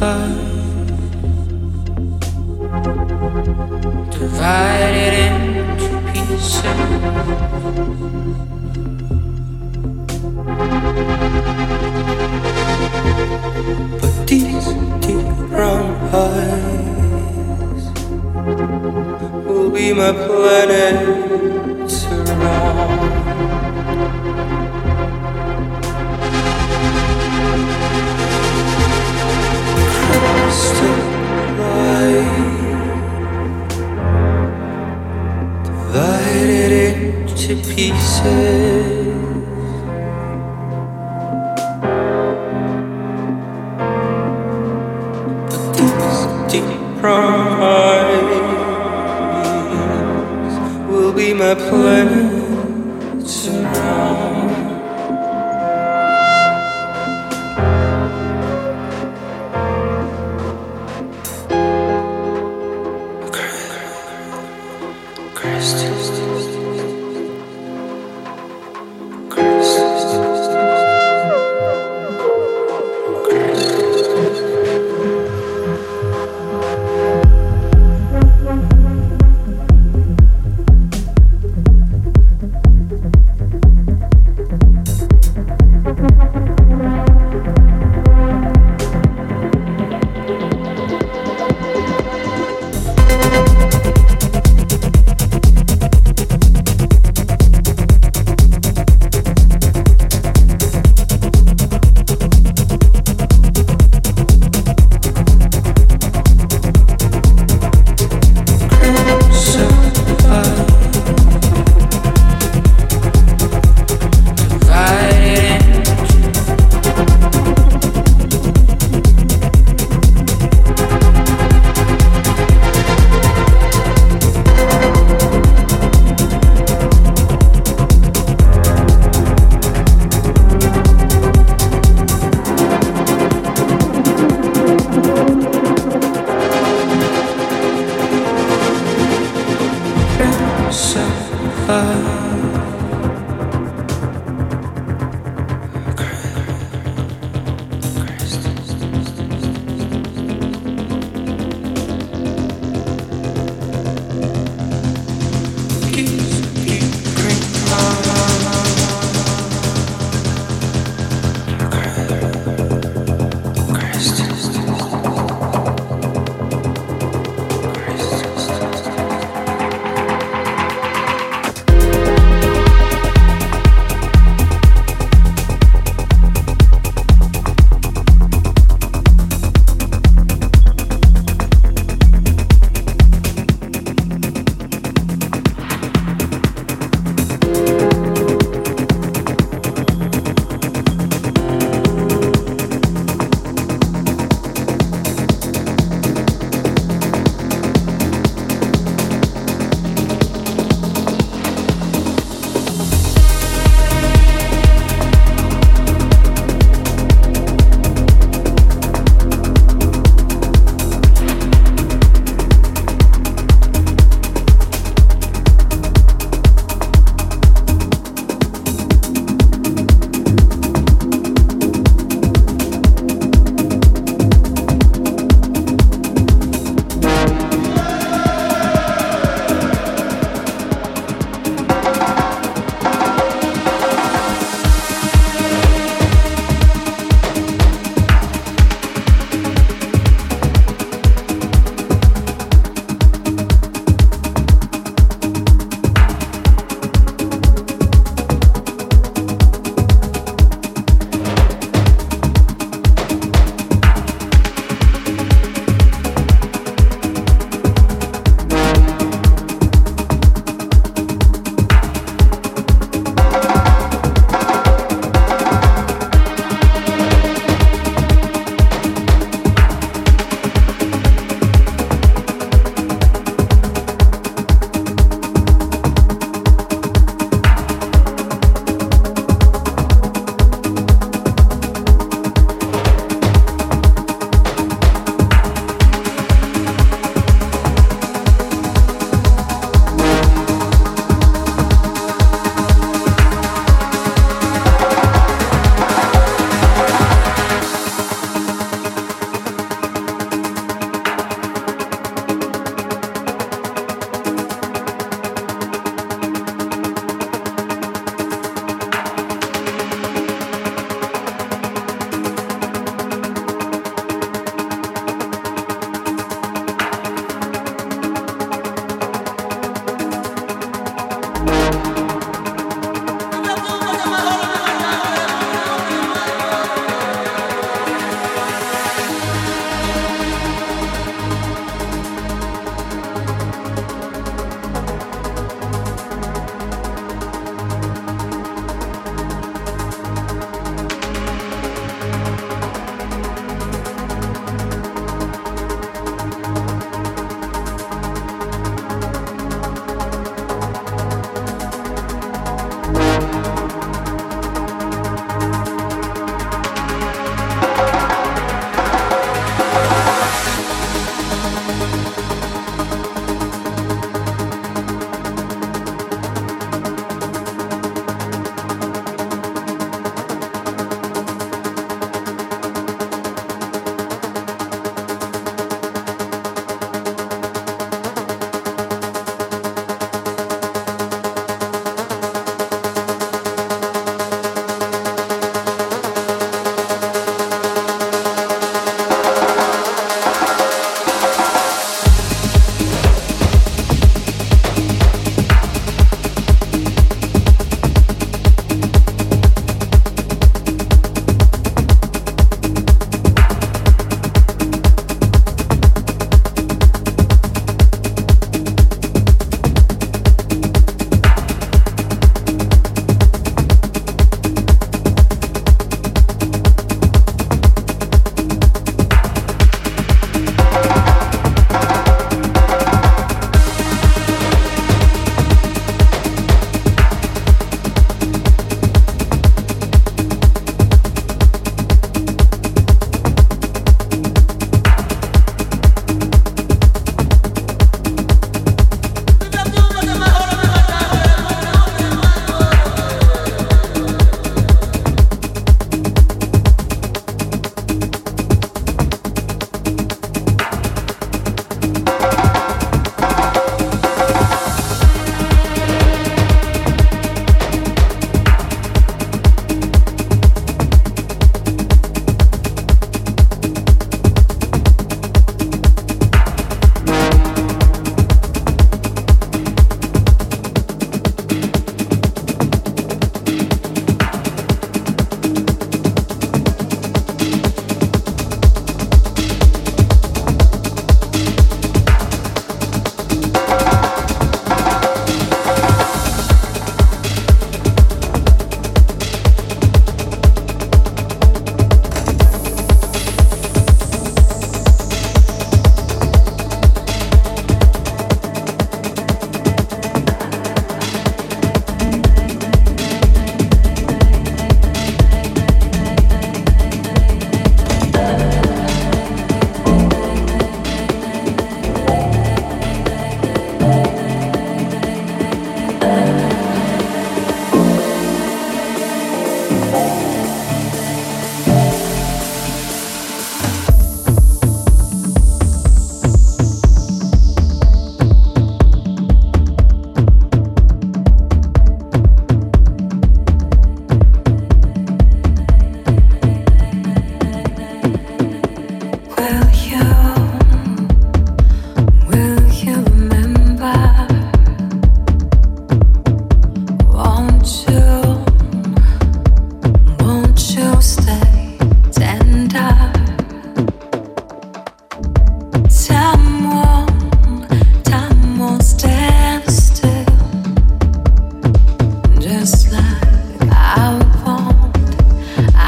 love divided into pieces. But these deep brown eyes will be my planet around. Divided into pieces.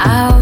out.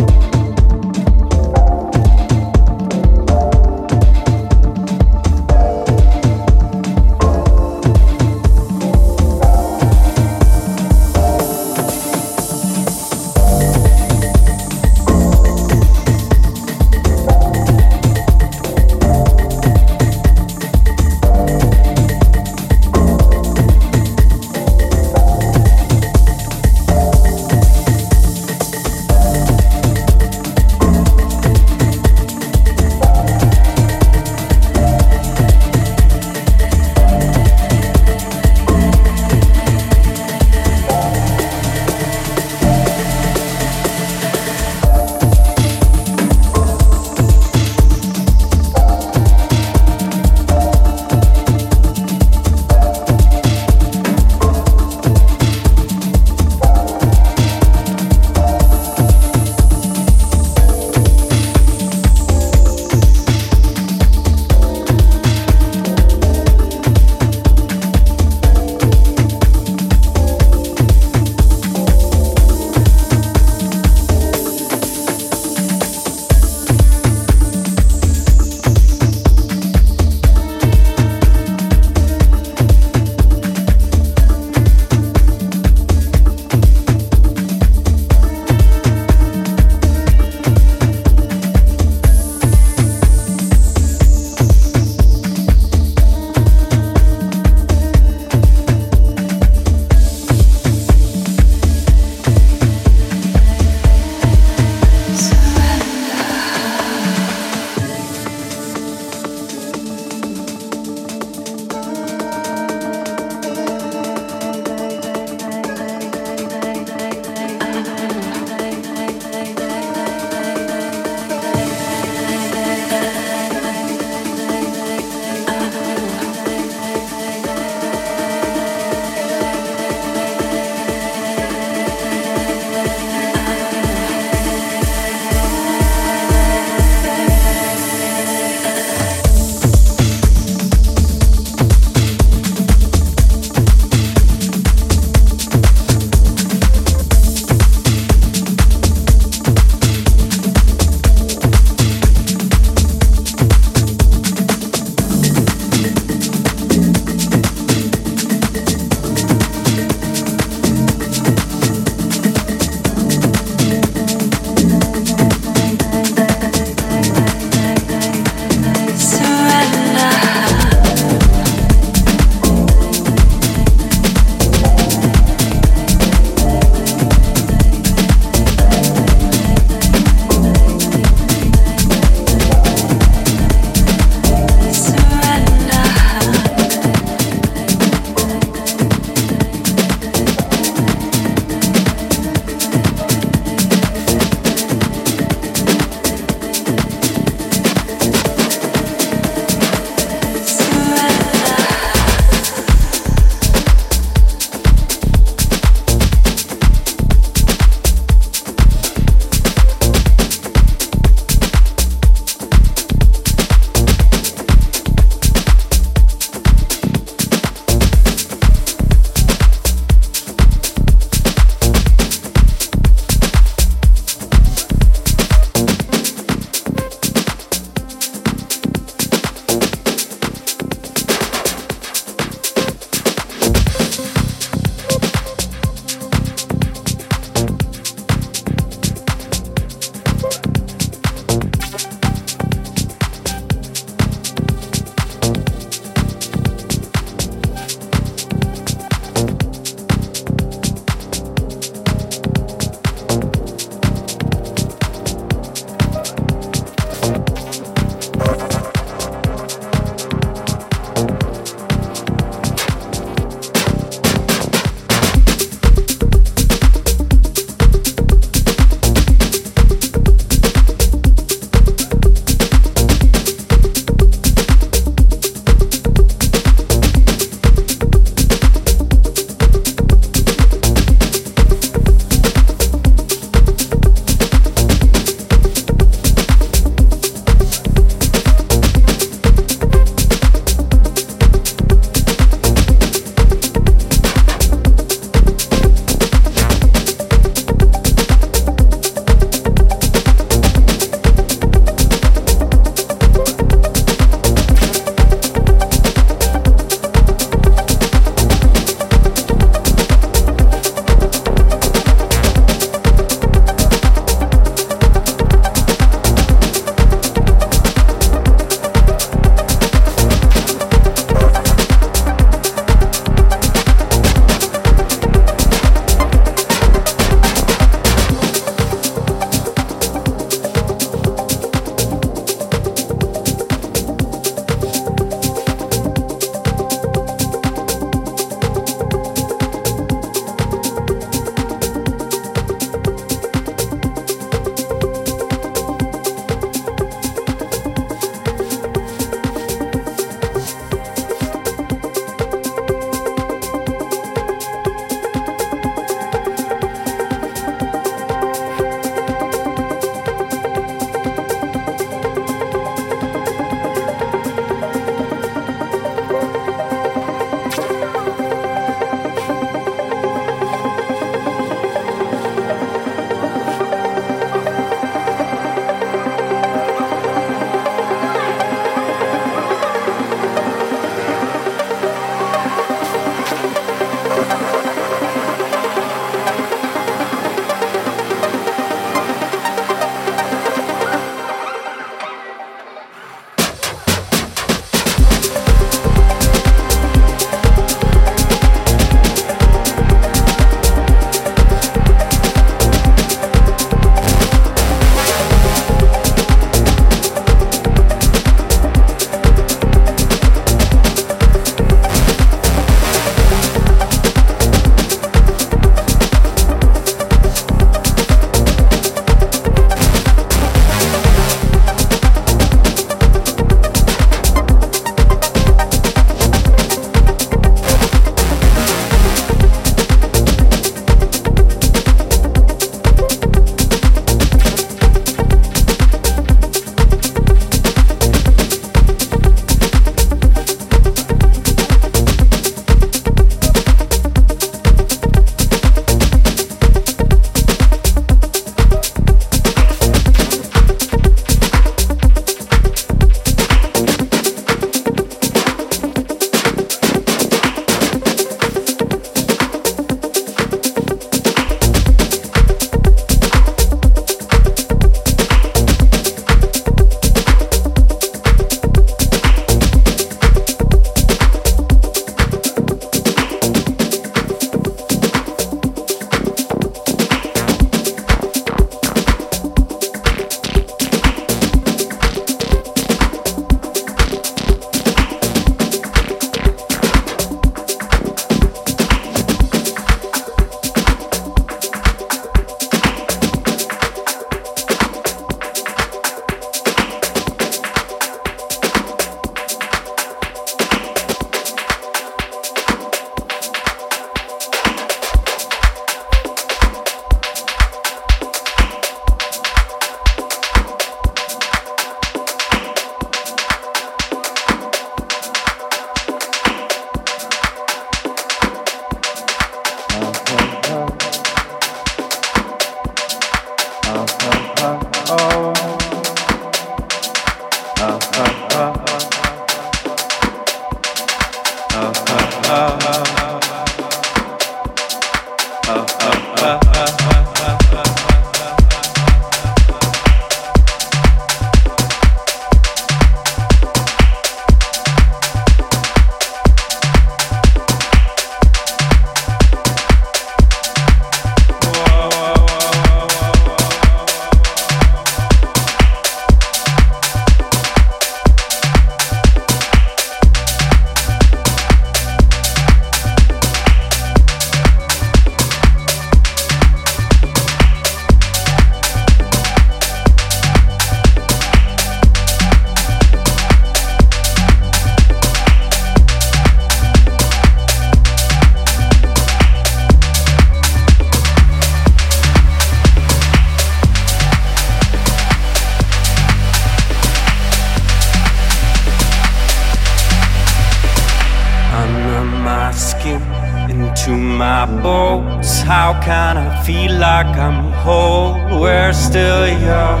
Into my bones. How can I feel like I'm whole? We're still young.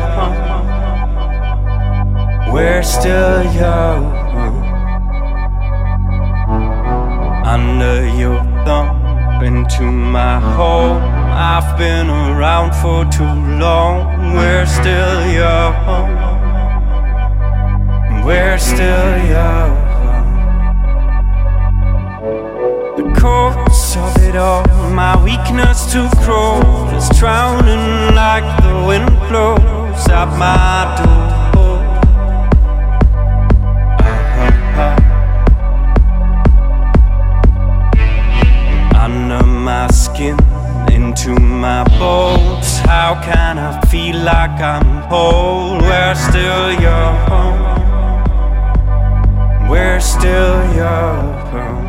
We're still young. Under your thumb, into my home. I've been around for too long. We're still young. We're still young. Cause of it all. My weakness to grow is drowning like the wind blows at my door. Under my skin, into my bones. How can I feel like I'm whole? We're still young. We're still young. think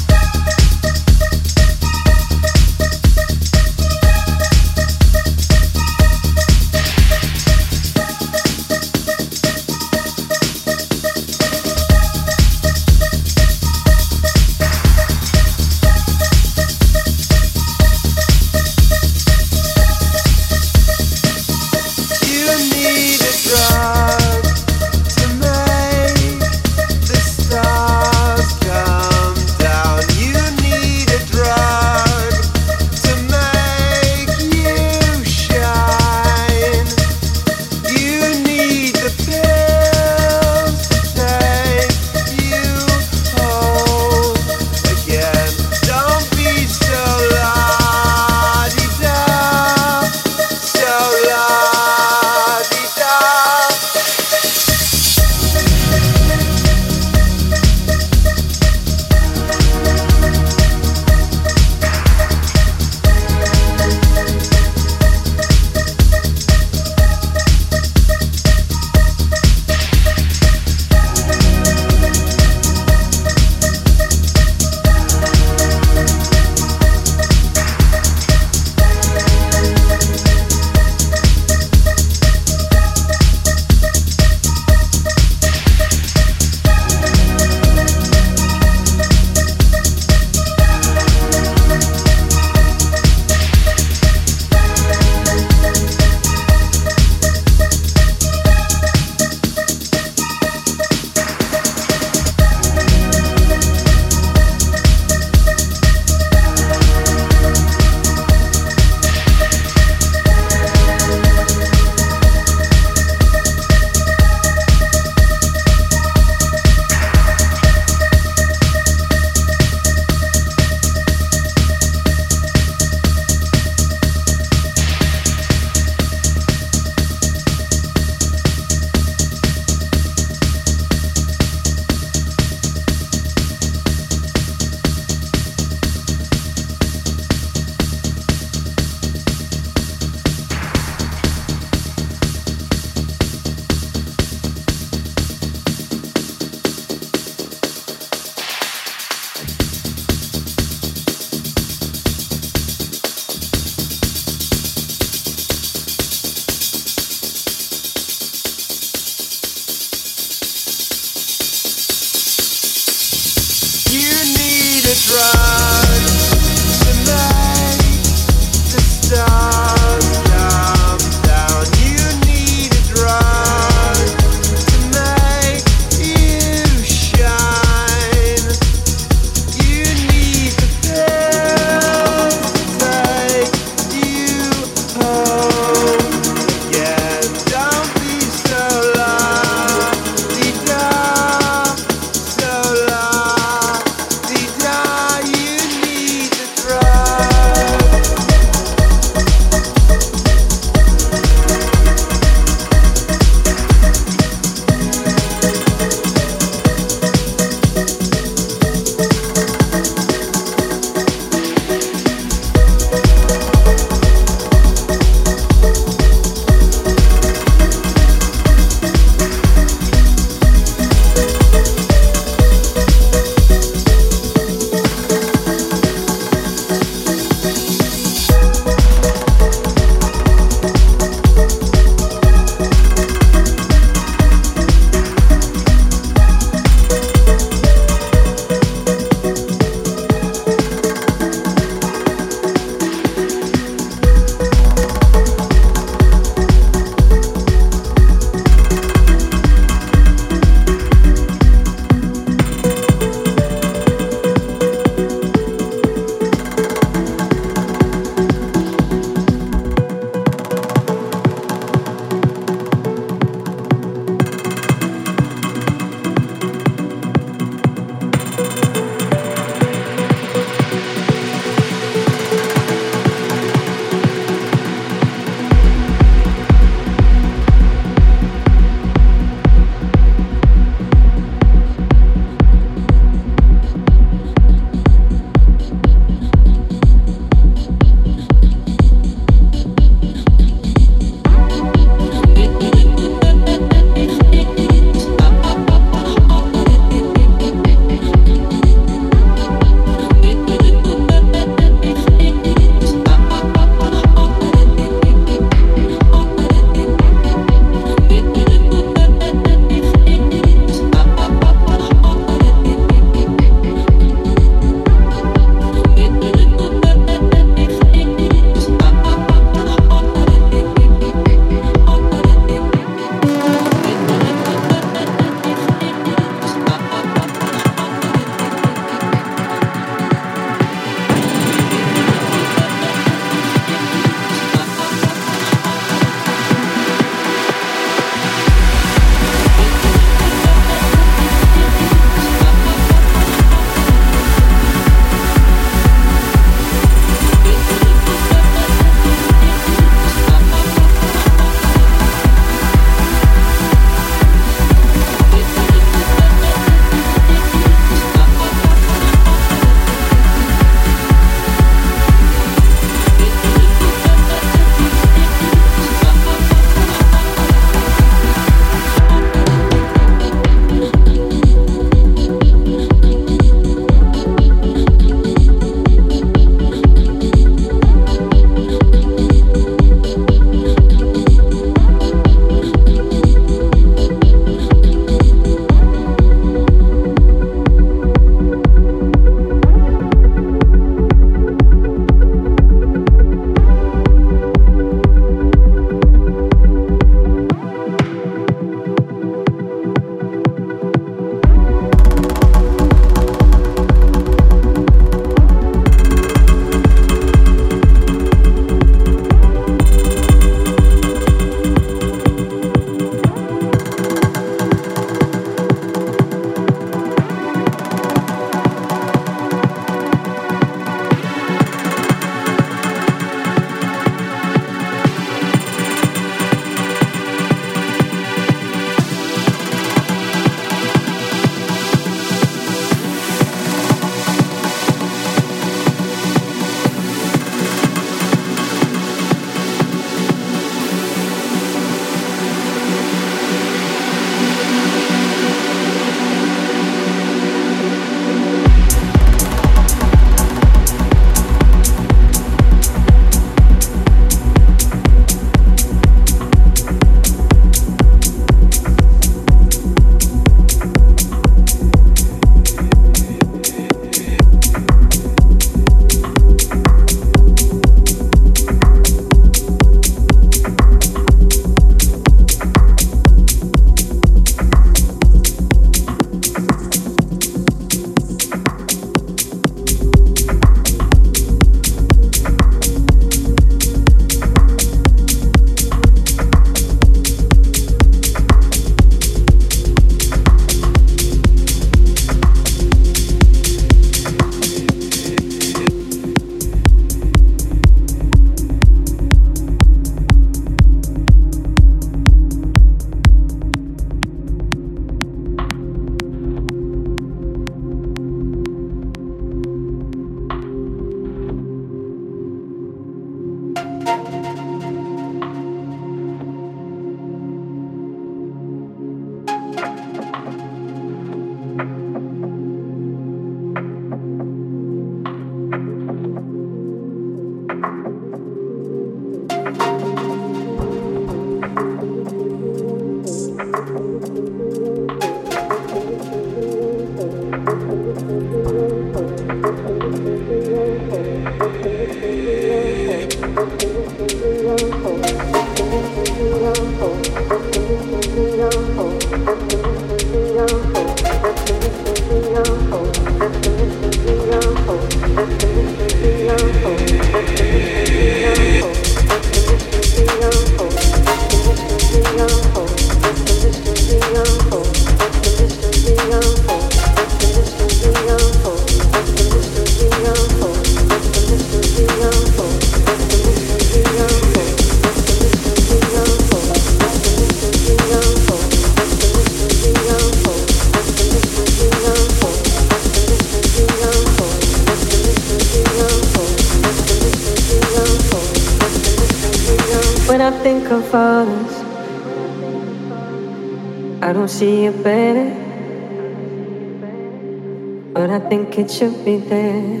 think it should be there.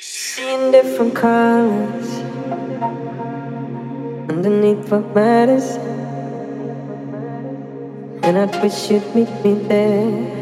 Seeing different colors underneath what matters, and I wish you'd meet me there.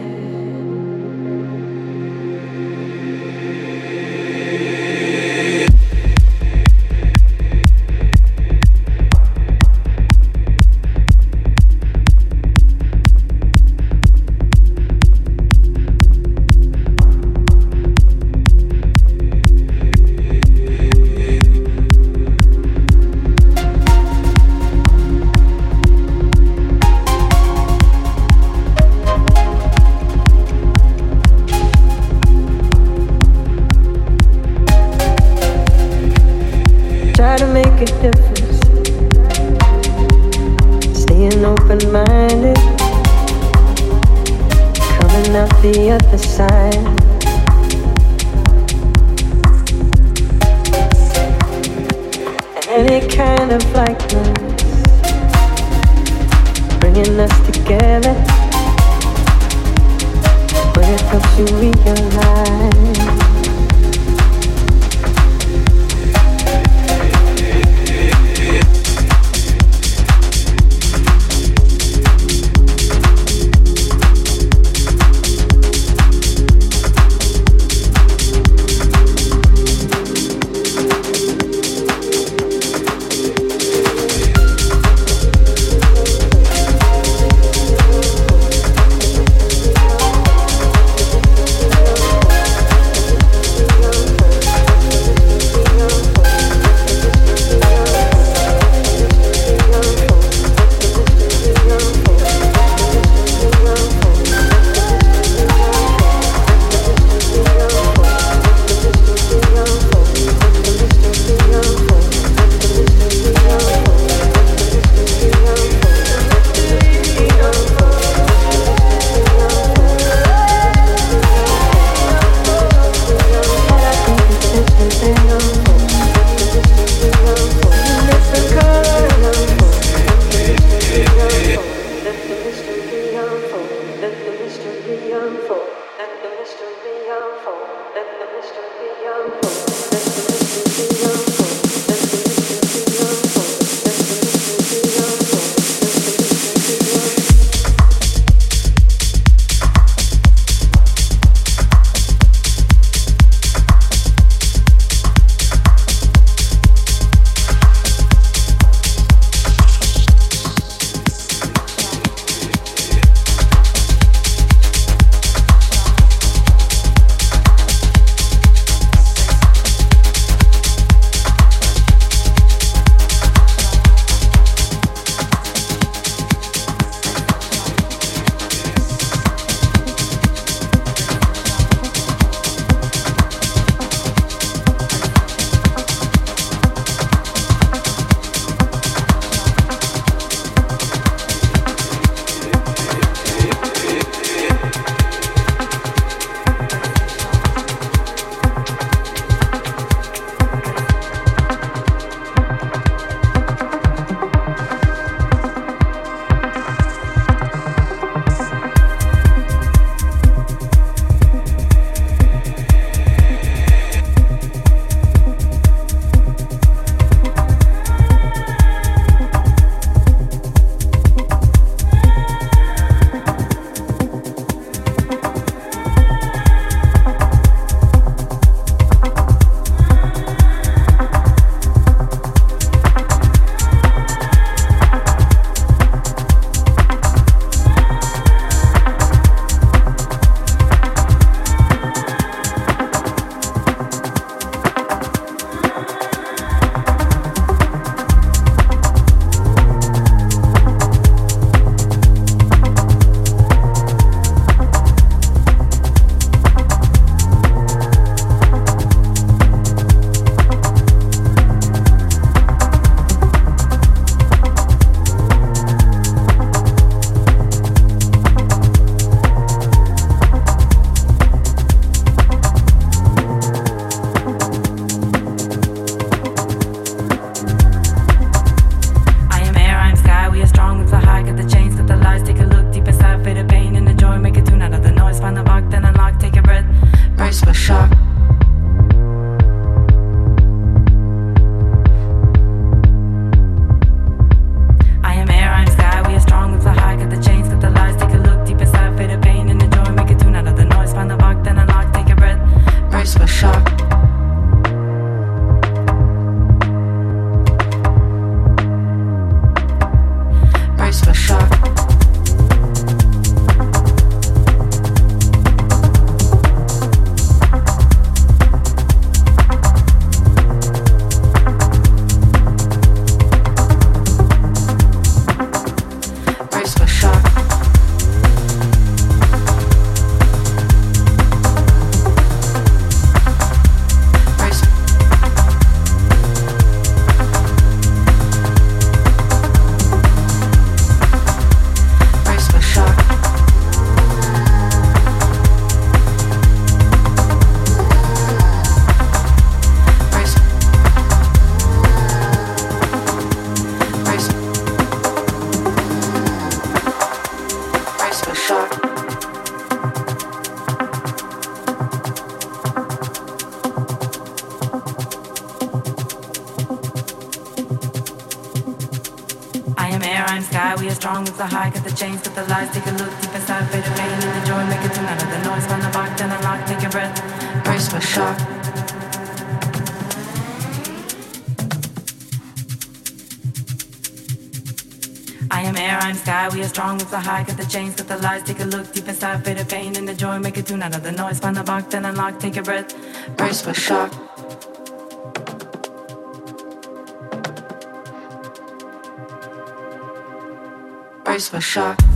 Not the other side. And any kind of likeness bringing us together. When it helps you realize. Chains, got the lies. Take a look deep inside, fade the pain and the joy. Make it tune out of the noise, find the box, then unlock, take a breath, brace for shock. brace for shock.